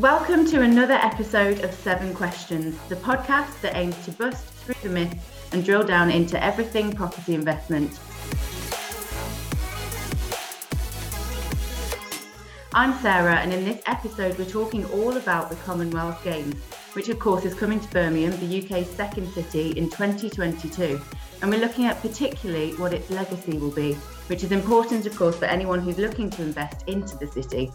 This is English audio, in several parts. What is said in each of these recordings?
Welcome to another episode of Seven Questions, the podcast that aims to bust through the myths and drill down into everything property investment. I'm Sarah, and in this episode, we're talking all about the Commonwealth Games, which of course is coming to Birmingham, the UK's second city, in 2022. And we're looking at particularly what its legacy will be, which is important, of course, for anyone who's looking to invest into the city.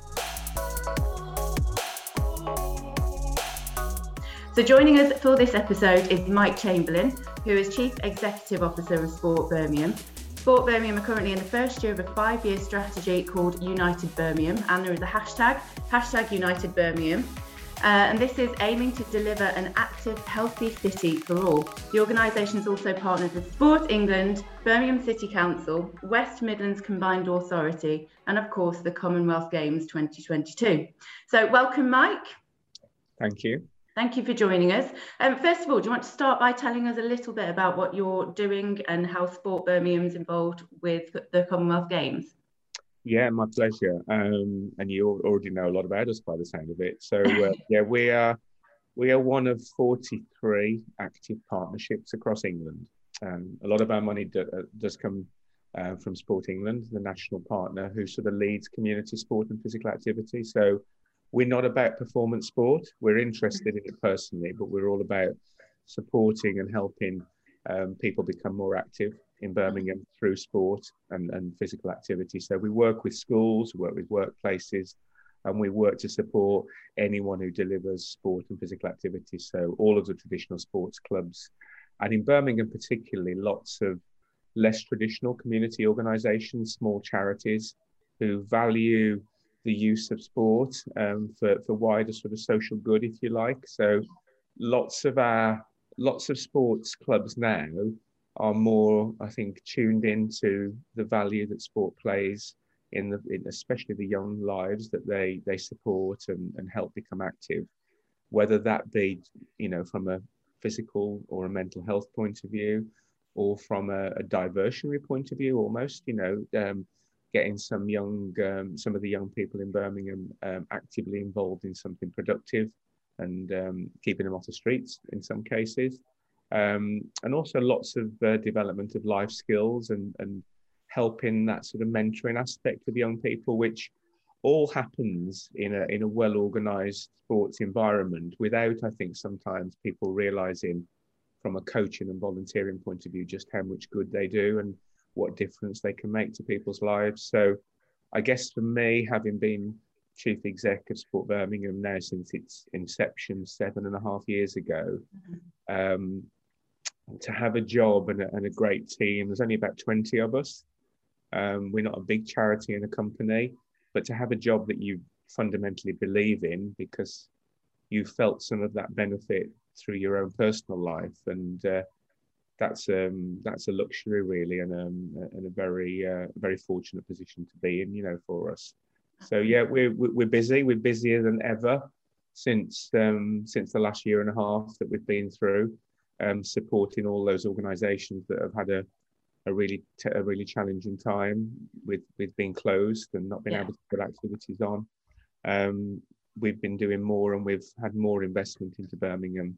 So, joining us for this episode is Mike Chamberlain, who is Chief Executive Officer of Sport Birmingham. Sport Birmingham are currently in the first year of a five year strategy called United Birmingham, and there is a hashtag, hashtag United Birmingham. Uh, and this is aiming to deliver an active, healthy city for all. The organisation is also partnered with Sport England, Birmingham City Council, West Midlands Combined Authority, and of course the Commonwealth Games 2022. So, welcome, Mike. Thank you. Thank you for joining us. Um, first of all, do you want to start by telling us a little bit about what you're doing and how Sport Birmingham's involved with the Commonwealth Games? Yeah, my pleasure. Um, and you already know a lot about us by the sound of it. So uh, yeah, we are we are one of 43 active partnerships across England. Um, a lot of our money do, uh, does come uh, from Sport England, the national partner who sort of leads community sport and physical activity. So we're not about performance sport. We're interested in it personally, but we're all about supporting and helping um, people become more active in Birmingham through sport and, and physical activity. So we work with schools, we work with workplaces, and we work to support anyone who delivers sport and physical activity. So all of the traditional sports clubs, and in Birmingham particularly, lots of less traditional community organisations, small charities who value the use of sport um, for, for wider sort of social good, if you like. So lots of our lots of sports clubs now are more, I think, tuned into the value that sport plays in the in especially the young lives that they they support and, and help become active, whether that be, you know, from a physical or a mental health point of view, or from a, a diversionary point of view, almost, you know. Um, getting some young, um, some of the young people in Birmingham um, actively involved in something productive and um, keeping them off the streets in some cases. Um, and also lots of uh, development of life skills and, and helping that sort of mentoring aspect of young people, which all happens in a, in a well organized sports environment without, I think, sometimes people realizing from a coaching and volunteering point of view just how much good they do. And what difference they can make to people's lives. So I guess for me, having been chief exec of Sport Birmingham now since its inception seven and a half years ago, mm-hmm. um, to have a job and a, and a, great team, there's only about 20 of us. Um, we're not a big charity and a company, but to have a job that you fundamentally believe in because you felt some of that benefit through your own personal life and uh, that's um, that's a luxury really, and um, and a very uh, very fortunate position to be in, you know, for us. So yeah, we're we're busy. We're busier than ever since um, since the last year and a half that we've been through, um, supporting all those organisations that have had a a really t- a really challenging time with with being closed and not being yeah. able to put activities on. Um, we've been doing more, and we've had more investment into Birmingham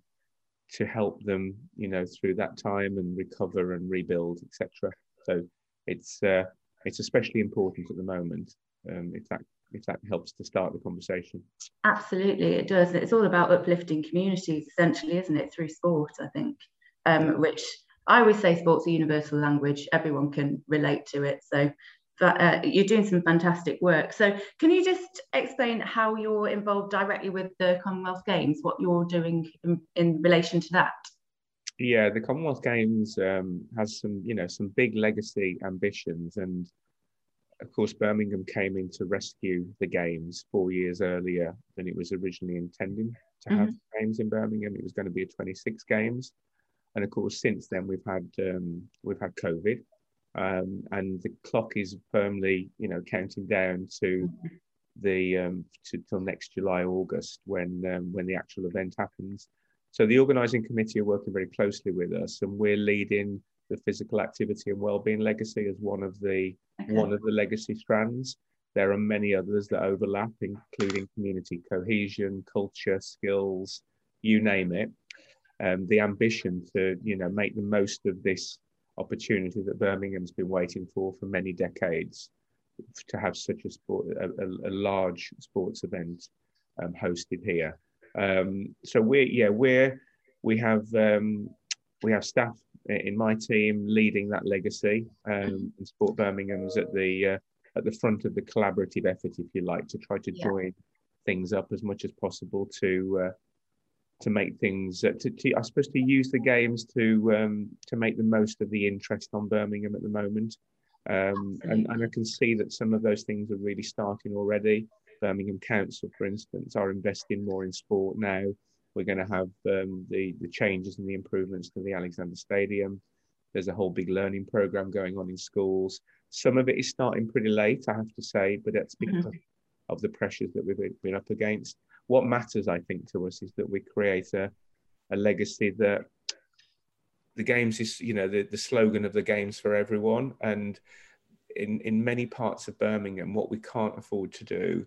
to help them, you know, through that time and recover and rebuild, etc. So it's uh, it's especially important at the moment. Um, if that if that helps to start the conversation. Absolutely, it does. It's all about uplifting communities, essentially, isn't it? Through sport, I think, um, which I always say sport's a universal language. Everyone can relate to it. So uh, you're doing some fantastic work. So, can you just explain how you're involved directly with the Commonwealth Games, what you're doing in, in relation to that? Yeah, the Commonwealth Games um, has some, you know, some big legacy ambitions, and of course, Birmingham came in to rescue the games four years earlier than it was originally intending to have mm-hmm. games in Birmingham. It was going to be a 26 games, and of course, since then we've had um, we've had COVID, um, and the clock is firmly, you know, counting down to the um, to, till next July, August, when um, when the actual event happens. So the organising committee are working very closely with us, and we're leading the physical activity and wellbeing legacy as one of the okay. one of the legacy strands. There are many others that overlap, including community cohesion, culture, skills, you name it. Um, the ambition to, you know, make the most of this opportunity that Birmingham's been waiting for for many decades to have such a sport, a, a, a large sports event um, hosted here. Um, so we're, yeah, we're, we have, um, we have staff in my team leading that legacy. Um, and Sport Birmingham's at the uh, at the front of the collaborative effort, if you like, to try to yeah. join things up as much as possible to uh, to make things uh, to, to, I suppose to use the games to um, to make the most of the interest on Birmingham at the moment. Um, and, and I can see that some of those things are really starting already. Birmingham Council, for instance, are investing more in sport now. We're going to have um, the the changes and the improvements to the Alexander Stadium. There's a whole big learning program going on in schools. Some of it is starting pretty late, I have to say, but that's mm-hmm. because mm-hmm. of the pressures that we've been up against. What matters, I think, to us is that we create a, a legacy that the games is, you know, the, the slogan of the games for everyone. And in, in many parts of Birmingham, what we can't afford to do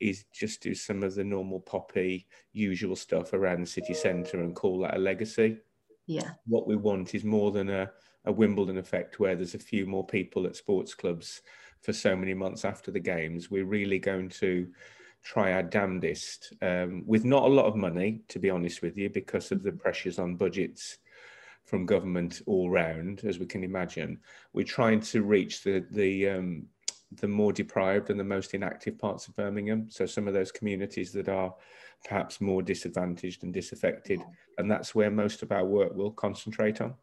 is just do some of the normal poppy usual stuff around the city centre and call that a legacy. Yeah. What we want is more than a, a Wimbledon effect where there's a few more people at sports clubs for so many months after the games. We're really going to try our damnedest um, with not a lot of money, to be honest with you, because of the mm-hmm. pressures on budgets from government all round, as we can imagine. We're trying to reach the the um, the more deprived and the most inactive parts of Birmingham. So some of those communities that are perhaps more disadvantaged and disaffected, and that's where most of our work will concentrate on.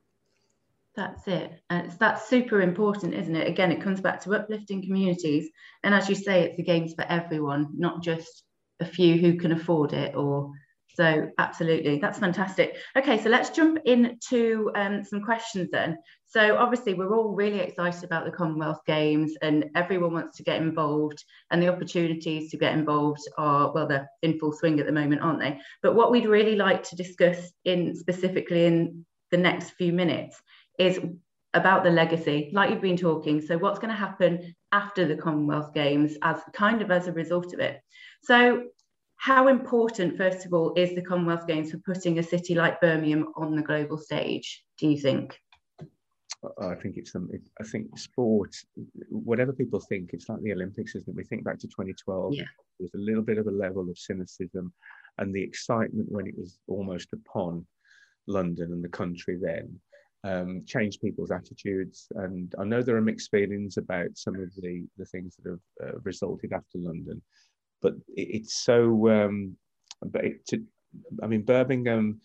That's it. And it's, that's super important, isn't it? Again, it comes back to uplifting communities. And as you say, it's the games for everyone, not just a few who can afford it or so absolutely that's fantastic okay so let's jump into um, some questions then so obviously we're all really excited about the commonwealth games and everyone wants to get involved and the opportunities to get involved are well they're in full swing at the moment aren't they but what we'd really like to discuss in specifically in the next few minutes is about the legacy, like you've been talking. So, what's going to happen after the Commonwealth Games as kind of as a result of it? So, how important, first of all, is the Commonwealth Games for putting a city like Birmingham on the global stage, do you think? I think it's um, I think sport, whatever people think, it's like the Olympics, isn't it? We think back to 2012. Yeah. There was a little bit of a level of cynicism and the excitement when it was almost upon London and the country then um, change people's attitudes. And I know there are mixed feelings about some of the, the things that have uh, resulted after London, but it, it's so, um, but it, to, I mean, Birmingham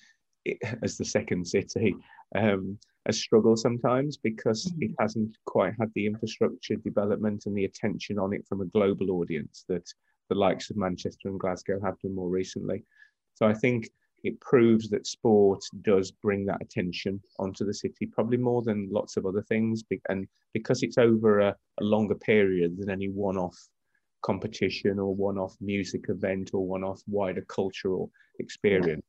it, as the second city um, has struggled sometimes because mm-hmm. it hasn't quite had the infrastructure development and the attention on it from a global audience that the likes of Manchester and Glasgow have done more recently. So I think it proves that sport does bring that attention onto the city, probably more than lots of other things. And because it's over a, a longer period than any one off competition or one off music event or one off wider cultural experience.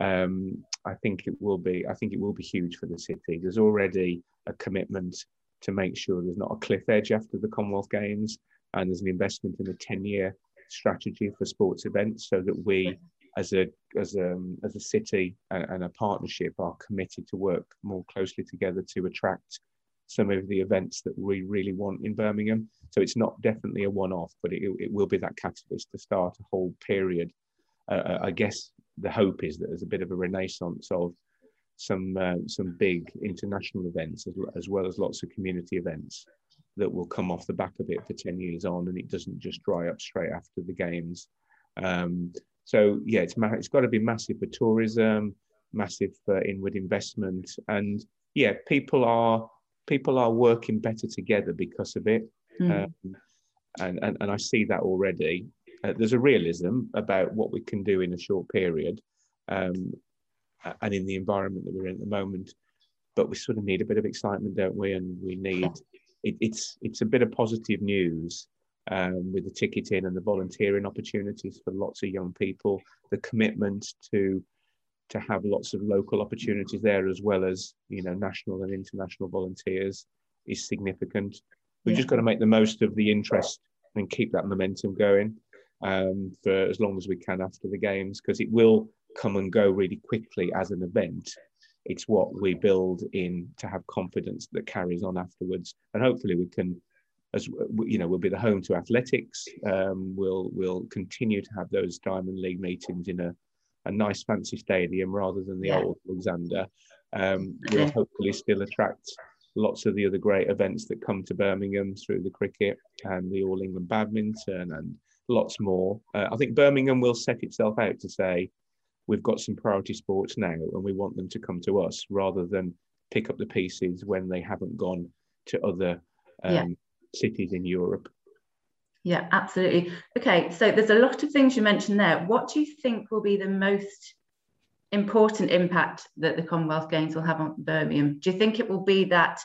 Um, I think it will be. I think it will be huge for the city. There's already a commitment to make sure there's not a cliff edge after the Commonwealth Games, and there's an investment in a 10-year strategy for sports events, so that we as a as a as a city and, and, a partnership are committed to work more closely together to attract some of the events that we really want in Birmingham. So it's not definitely a one-off, but it, it will be that catalyst to start a whole period. Uh, uh, I guess the hope is that there's a bit of a renaissance of some uh, some big international events as, as well as lots of community events that will come off the back of it for 10 years on and it doesn't just dry up straight after the games um, so yeah, it's it's got to be massive for tourism, massive for inward investment, and yeah, people are people are working better together because of it, mm. um, and, and and I see that already. Uh, there's a realism about what we can do in a short period, um, and in the environment that we're in at the moment. But we sort of need a bit of excitement, don't we? And we need it, it's it's a bit of positive news um, with the ticketing and the volunteering opportunities for lots of young people, the commitment to to have lots of local opportunities there as well as you know national and international volunteers is significant. We've yeah. just got to make the most of the interest and keep that momentum going um, for as long as we can after the games because it will come and go really quickly as an event. It's what we build in to have confidence that carries on afterwards, and hopefully we can, as you know, we'll be the home to athletics. Um, we'll we'll continue to have those Diamond League meetings in a, a nice fancy stadium rather than the yeah. old Alexander. Um, we'll hopefully still attract lots of the other great events that come to Birmingham through the cricket and the All England badminton and lots more. Uh, I think Birmingham will set itself out to say we've got some priority sports now and we want them to come to us rather than pick up the pieces when they haven't gone to other um, yeah. Cities in Europe. Yeah, absolutely. Okay, so there's a lot of things you mentioned there. What do you think will be the most important impact that the Commonwealth Games will have on Birmingham? Do you think it will be that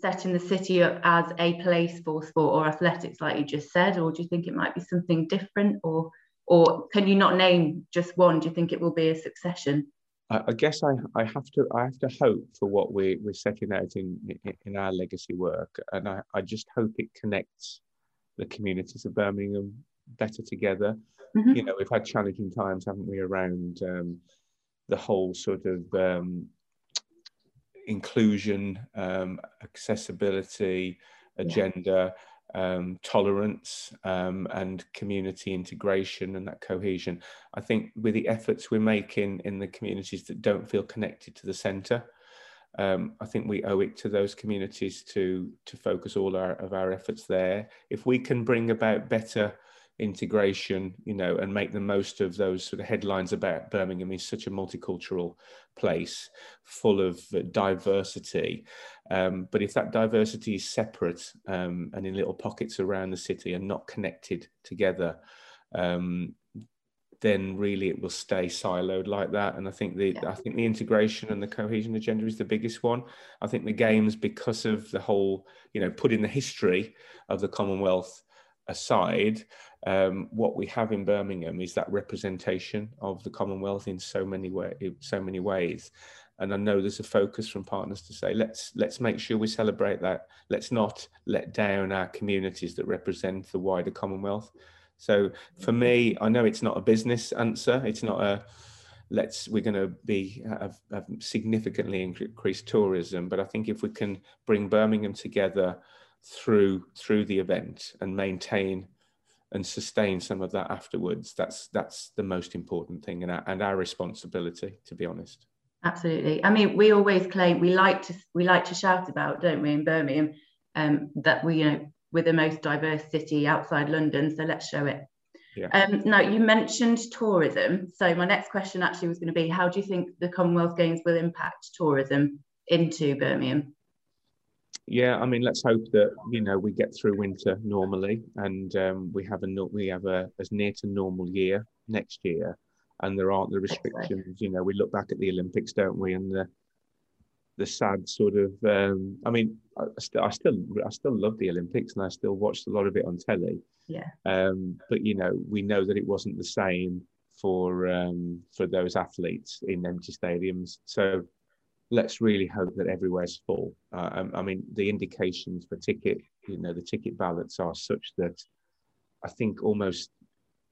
setting the city up as a place for sport or athletics, like you just said, or do you think it might be something different? Or or can you not name just one? Do you think it will be a succession? I guess I, I have to I have to hope for what we, we're setting out in, in our legacy work, and I, I just hope it connects the communities of Birmingham better together. Mm-hmm. You know, we've had challenging times, haven't we, around um, the whole sort of um, inclusion, um, accessibility agenda. Yeah um, tolerance um, and community integration and that cohesion. I think with the efforts we're making in the communities that don't feel connected to the centre, um, I think we owe it to those communities to to focus all our, of our efforts there. If we can bring about better integration, you know, and make the most of those sort of headlines about Birmingham is such a multicultural place full of diversity. Um, but if that diversity is separate um, and in little pockets around the city and not connected together, um, then really it will stay siloed like that. And I think the yeah. I think the integration and the cohesion agenda is the biggest one. I think the games, because of the whole, you know, putting the history of the Commonwealth aside, um, what we have in Birmingham is that representation of the Commonwealth in so many way, so many ways. And I know there's a focus from partners to say let's let's make sure we celebrate that. Let's not let down our communities that represent the wider Commonwealth. So for me, I know it's not a business answer. It's not a let's we're going to be have, have significantly increased tourism. But I think if we can bring Birmingham together through through the event and maintain and sustain some of that afterwards that's that's the most important thing and our, and our responsibility to be honest. Absolutely. I mean we always claim we like to we like to shout about don't we in birmingham um, that we you know we're the most diverse city outside london so let's show it. Yeah. Um, now you mentioned tourism. So my next question actually was going to be how do you think the commonwealth games will impact tourism into birmingham yeah, I mean, let's hope that you know we get through winter normally, and um, we have a we have a as near to normal year next year, and there aren't the restrictions. You know, we look back at the Olympics, don't we, and the the sad sort of. Um, I mean, I, still I still I still love the Olympics, and I still watched a lot of it on telly. Yeah. Um, but you know, we know that it wasn't the same for um, for those athletes in empty stadiums. So let's really hope that everywhere's full. Uh, I, um, I, mean, the indications for ticket, you know, the ticket ballots are such that I think almost,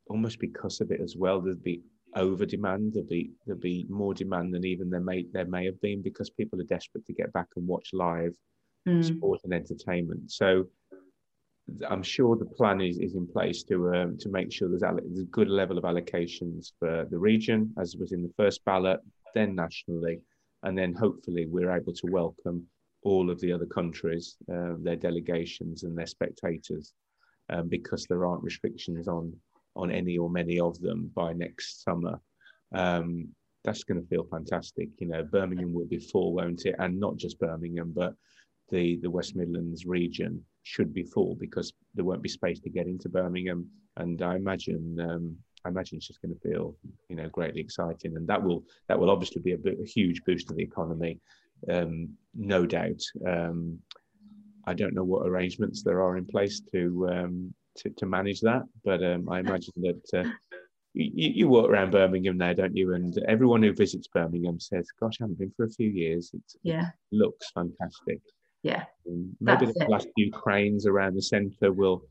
almost because of it as well, there'd be over demand. There'd be there'd be more demand than even there may there may have been because people are desperate to get back and watch live mm. sport and entertainment. So. I'm sure the plan is, is in place to um, to make sure there's, there's a good level of allocations for the region, as was in the first ballot, then nationally, and then hopefully we're able to welcome all of the other countries, uh, their delegations and their spectators, um, because there aren't restrictions on on any or many of them by next summer. Um, that's going to feel fantastic. You know, Birmingham will be full, won't it? And not just Birmingham, but the the West Midlands region should be full because there won't be space to get into Birmingham. And I imagine um, I imagine it's just going to feel, you know, greatly exciting, and that will that will obviously be a, a huge boost to the economy, um, no doubt. Um, I don't know what arrangements there are in place to um, to, to, manage that, but um, I imagine that uh, you, you, walk around Birmingham now, don't you? And everyone who visits Birmingham says, "Gosh, I haven't been for a few years. yeah. It looks fantastic." Yeah, um, maybe the last few cranes around the centre will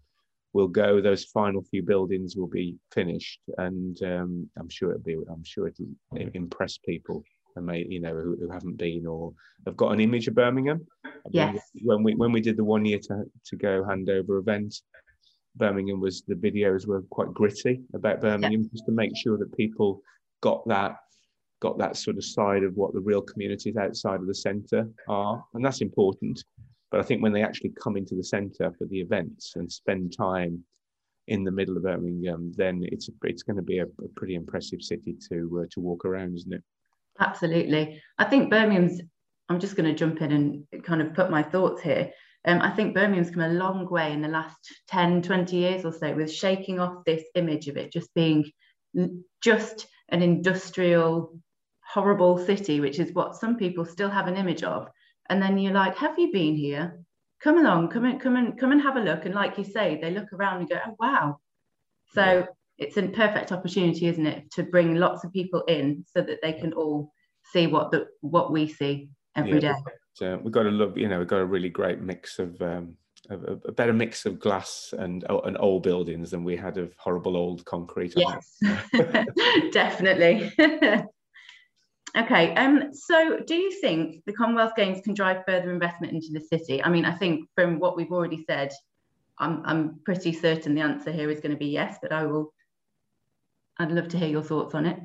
we'll go. Those final few buildings will be finished, and um, I'm sure it'll be. I'm sure it'll impress people and may you know who, who, haven't been or have got an image of Birmingham. Yes. when we when we did the one year to to go handover event, Birmingham was the videos were quite gritty about Birmingham yeah. just to make sure that people got that got that sort of side of what the real communities outside of the centre are, and that's important. But I think when they actually come into the centre for the events and spend time in the middle of Birmingham, then it's it's going to be a, a pretty impressive city to uh, to walk around, isn't it? Absolutely. I think Birmingham's. I'm just going to jump in and kind of put my thoughts here. Um, I think Birmingham's come a long way in the last 10, 20 years or so with shaking off this image of it just being just an industrial, horrible city, which is what some people still have an image of and then you're like have you been here come along come and come and come and have a look and like you say they look around and go oh wow so yeah. it's a perfect opportunity isn't it to bring lots of people in so that they can all see what the what we see every yeah, day. Uh, we've got a love you know we've got a really great mix of um a, a better mix of glass and and old buildings than we had of horrible old concrete. Yes, definitely. Okay, um, so do you think the Commonwealth Games can drive further investment into the city? I mean, I think from what we've already said, I'm, I'm pretty certain the answer here is going to be yes, but I will, I'd love to hear your thoughts on it.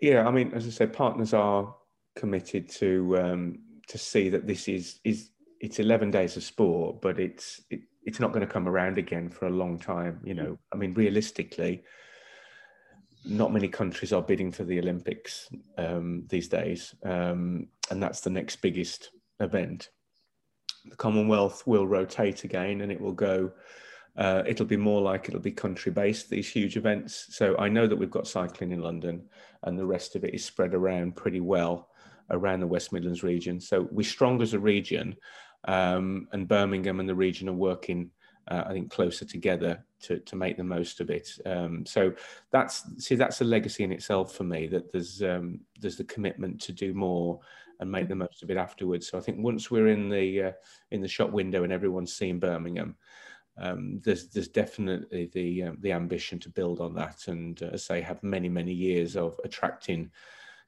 Yeah, I mean, as I said, partners are committed to um, to see that this is is it's 11 days of sport, but it's it, it's not going to come around again for a long time. You know, I mean, realistically, not many countries are bidding for the Olympics um, these days, um, and that's the next biggest event. The Commonwealth will rotate again, and it will go. Uh, it'll be more like it'll be country based these huge events. So I know that we've got cycling in London, and the rest of it is spread around pretty well around the West Midlands region. So we're strong as a region, um, and Birmingham and the region are working uh, I think closer together to, to make the most of it. Um, so that's see that's a legacy in itself for me that there's um, there's the commitment to do more and make the most of it afterwards. So I think once we're in the uh, in the shop window and everyone's seen Birmingham, um, there's there's definitely the um, the ambition to build on that and uh, say have many many years of attracting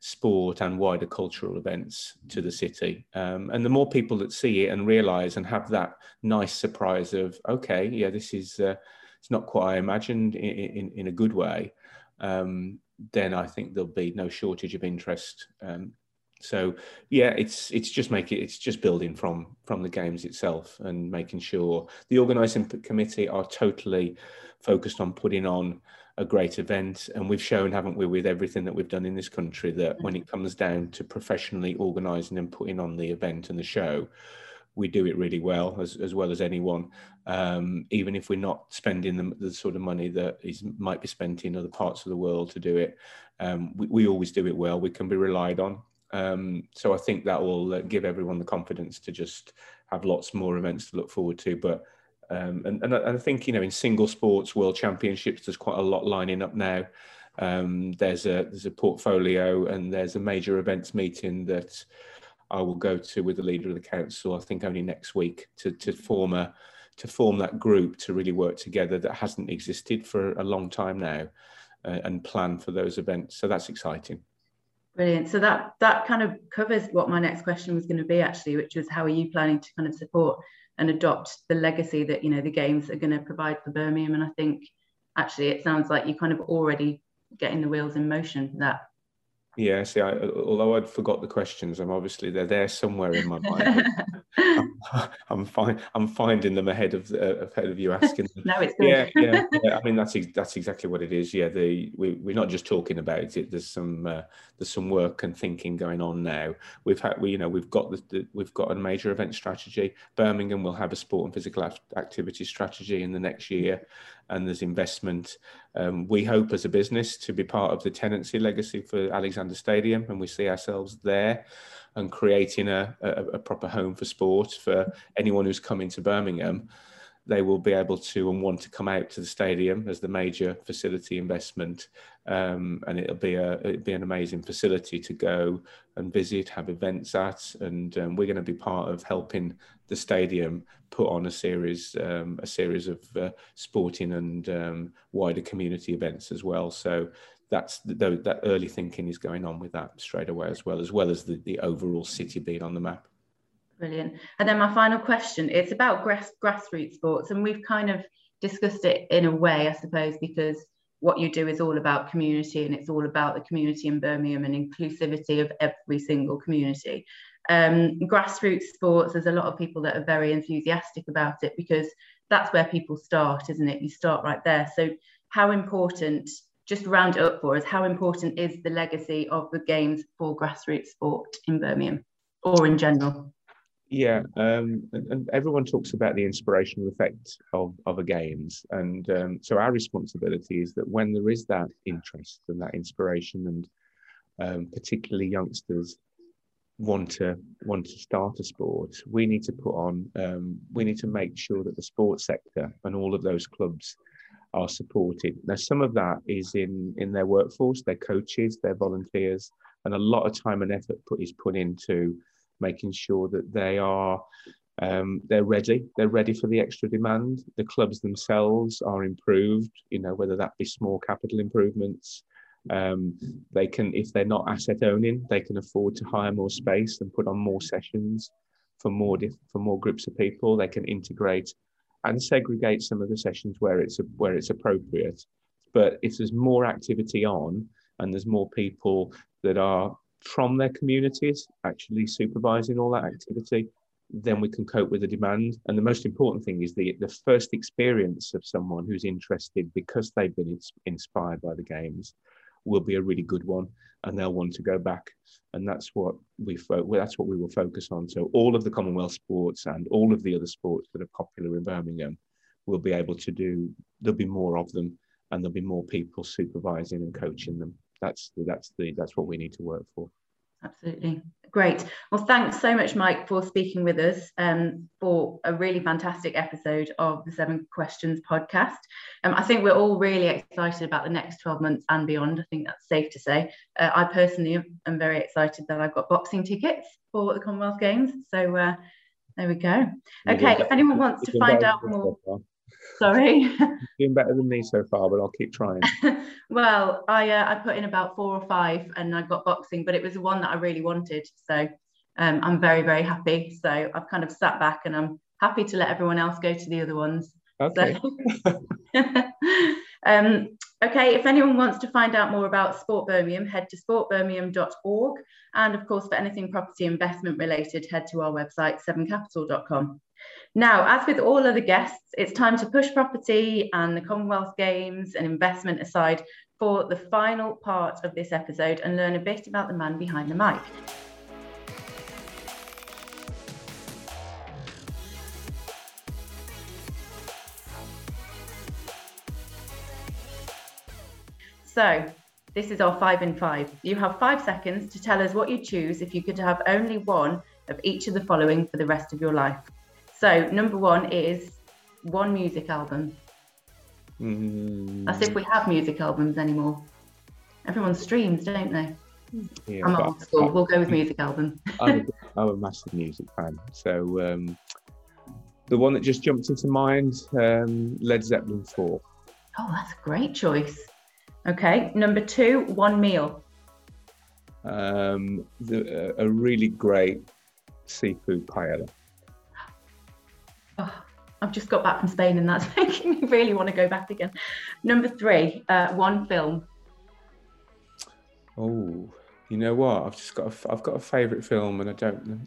sport and wider cultural events to the city. Um, and the more people that see it and realize and have that nice surprise of, okay, yeah, this is, uh, it's not quite I imagined in, in, in a good way, um, then I think there'll be no shortage of interest. Um, so yeah, it's it's just making it's just building from from the games itself and making sure the organising committee are totally focused on putting on a great event. And we've shown, haven't we, with everything that we've done in this country, that when it comes down to professionally organising and putting on the event and the show, we do it really well, as, as well as anyone, um, even if we're not spending the, the, sort of money that is might be spent in other parts of the world to do it. Um, we, we, always do it well. We can be relied on. Um, so I think that will uh, give everyone the confidence to just have lots more events to look forward to. But um, and, and, I think, you know, in single sports world championships, there's quite a lot lining up now. Um, there's a there's a portfolio and there's a major events meeting that I will go to with the leader of the council. I think only next week to to form a to form that group to really work together that hasn't existed for a long time now, uh, and plan for those events. So that's exciting. Brilliant. So that that kind of covers what my next question was going to be actually, which was how are you planning to kind of support and adopt the legacy that you know the games are going to provide for Birmingham. And I think actually it sounds like you're kind of already getting the wheels in motion for that. Yeah, see, I, although I'd forgot the questions, I'm obviously they're there somewhere in my mind. I'm, I'm fine. I'm finding them ahead of uh, ahead of you asking. no, it's good. Yeah, yeah, yeah. I mean, that's that's exactly what it is. Yeah, the we we're not just talking about it. There's some uh, there's some work and thinking going on now. We've had we you know we've got the, the, we've got a major event strategy. Birmingham will have a sport and physical activity strategy in the next year, and there's investment. Um, we hope as a business to be part of the tenancy legacy for Alexander Stadium, and we see ourselves there and creating a, a, a, proper home for sport for anyone who's coming to Birmingham. They will be able to and want to come out to the stadium as the major facility investment, um, and it'll be a it'll be an amazing facility to go and visit, have events at, and um, we're going to be part of helping the stadium put on a series um, a series of uh, sporting and um, wider community events as well. So that's that early thinking is going on with that straight away as well as well as the, the overall city being on the map. Brilliant. And then my final question, it's about grass, grassroots sports. And we've kind of discussed it in a way, I suppose, because what you do is all about community and it's all about the community in Birmingham and inclusivity of every single community. Um, grassroots sports, there's a lot of people that are very enthusiastic about it because that's where people start, isn't it? You start right there. So, how important, just round it up for us, how important is the legacy of the games for grassroots sport in Birmingham or in general? Yeah, um, and, and, everyone talks about the inspirational effect of, of games, and um, so our responsibility is that when there is that interest and that inspiration, and um, particularly youngsters want to want to start a sport, we need to put on, um, we need to make sure that the sports sector and all of those clubs are supported. Now, some of that is in in their workforce, their coaches, their volunteers, and a lot of time and effort put is put into making sure that they are um, they're ready. They're ready for the extra demand. The clubs themselves are improved. You know whether that be small capital improvements. Um, they can, if they're not asset owning, they can afford to hire more space and put on more sessions for more for more groups of people. They can integrate and segregate some of the sessions where it's where it's appropriate. But if there's more activity on and there's more people that are from their communities, actually supervising all that activity, then we can cope with the demand. And the most important thing is the, the first experience of someone who's interested because they've been inspired by the games will be a really good one and they'll want to go back. And that's what we fo- that's what we will focus on. So all of the Commonwealth sports and all of the other sports that are popular in Birmingham will be able to do, there'll be more of them and there'll be more people supervising and coaching them that's that's the that's what we need to work for. Absolutely. Great. Well thanks so much mike for speaking with us um, for a really fantastic episode of the seven questions podcast. Um, i think we're all really excited about the next 12 months and beyond. I think that's safe to say. Uh, i personally am very excited that i've got boxing tickets for the commonwealth games. So uh, there we go. Okay if anyone wants to find out more Sorry. Doing better than me so far, but I'll keep trying. well, I uh, I put in about four or five, and I got boxing, but it was the one that I really wanted. So um, I'm very very happy. So I've kind of sat back, and I'm happy to let everyone else go to the other ones. Okay. So, um, okay, if anyone wants to find out more about Sport Birmingham, head to sportbirmingham.org. And of course, for anything property investment related, head to our website, sevencapital.com. Now, as with all other guests, it's time to push property and the Commonwealth Games and investment aside for the final part of this episode and learn a bit about the man behind the mic. So, this is our five in five. You have five seconds to tell us what you choose if you could have only one of each of the following for the rest of your life. So number one is one music album. Mm. As if we have music albums anymore. Everyone streams, don't they? Yeah, I'm old school. We'll go with music album. I'm, a, I'm, a massive music fan. So um, the one that just jumped into mind, um, Led Zeppelin 4. Oh, that's a great choice. Okay, number two, one meal. Um, the, uh, a really great seafood paella. I've just got back from Spain and that's making me really want to go back again. Number three, uh, one film. Oh, you know what? I've just got a, I've got a favourite film and I don't know.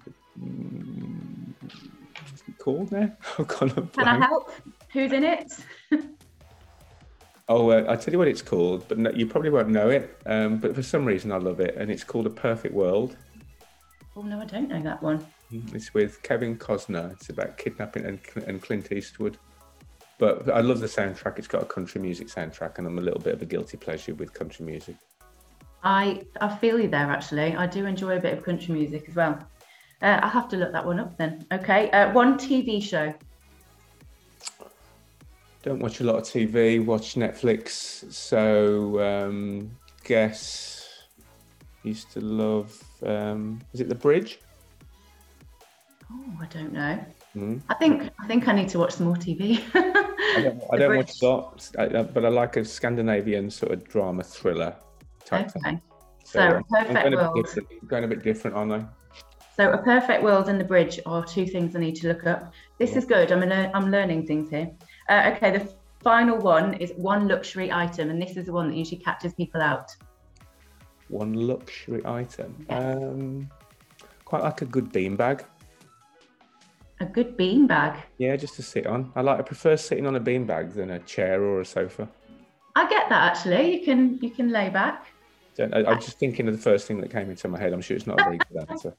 What's it called now? I've gone Can I help? Who's in it? oh, uh, I'll tell you what it's called, but no, you probably won't know it. Um, but for some reason, I love it, and it's called A Perfect World. Oh no, I don't know that one. It's with Kevin Costner. It's about kidnapping and, and Clint Eastwood. But I love the soundtrack. It's got a country music soundtrack, and I'm a little bit of a guilty pleasure with country music. I I feel you there. Actually, I do enjoy a bit of country music as well. Uh, I'll have to look that one up then. Okay, uh, one TV show. Don't watch a lot of TV. Watch Netflix. So um, guess used to love. Um, is it The Bridge? Oh, I don't know. Mm. I think I think I need to watch some more TV. I don't, I don't watch a lot, but I like a Scandinavian sort of drama thriller type thing. okay. So, a I'm perfect going a, bit world. different, going a bit different, aren't I? So a perfect world and the bridge are two things I need to look up. This is good. I'm lear- I'm learning things here. Uh, okay, the final one is one luxury item, and this is the one that usually catches people out. One luxury item. Yes. Um, quite like a good beanbag. A good bean bag. Yeah, just to sit on. I like. I prefer sitting on a beanbag than a chair or a sofa. I get that actually. You can you can lay back. Don't, I, I'm just thinking of the first thing that came into my head. I'm sure it's not a very good answer.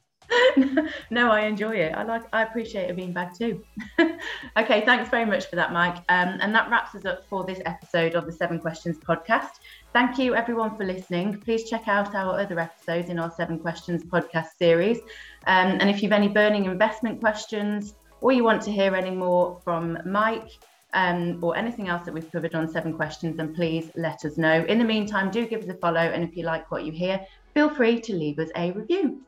no, I enjoy it. I like. I appreciate it being back too. okay, thanks very much for that, Mike. Um, and that wraps us up for this episode of the Seven Questions podcast. Thank you, everyone, for listening. Please check out our other episodes in our Seven Questions podcast series. Um, and if you've any burning investment questions, or you want to hear any more from Mike. Um, or anything else that we've covered on Seven Questions, then please let us know. In the meantime, do give us a follow. And if you like what you hear, feel free to leave us a review.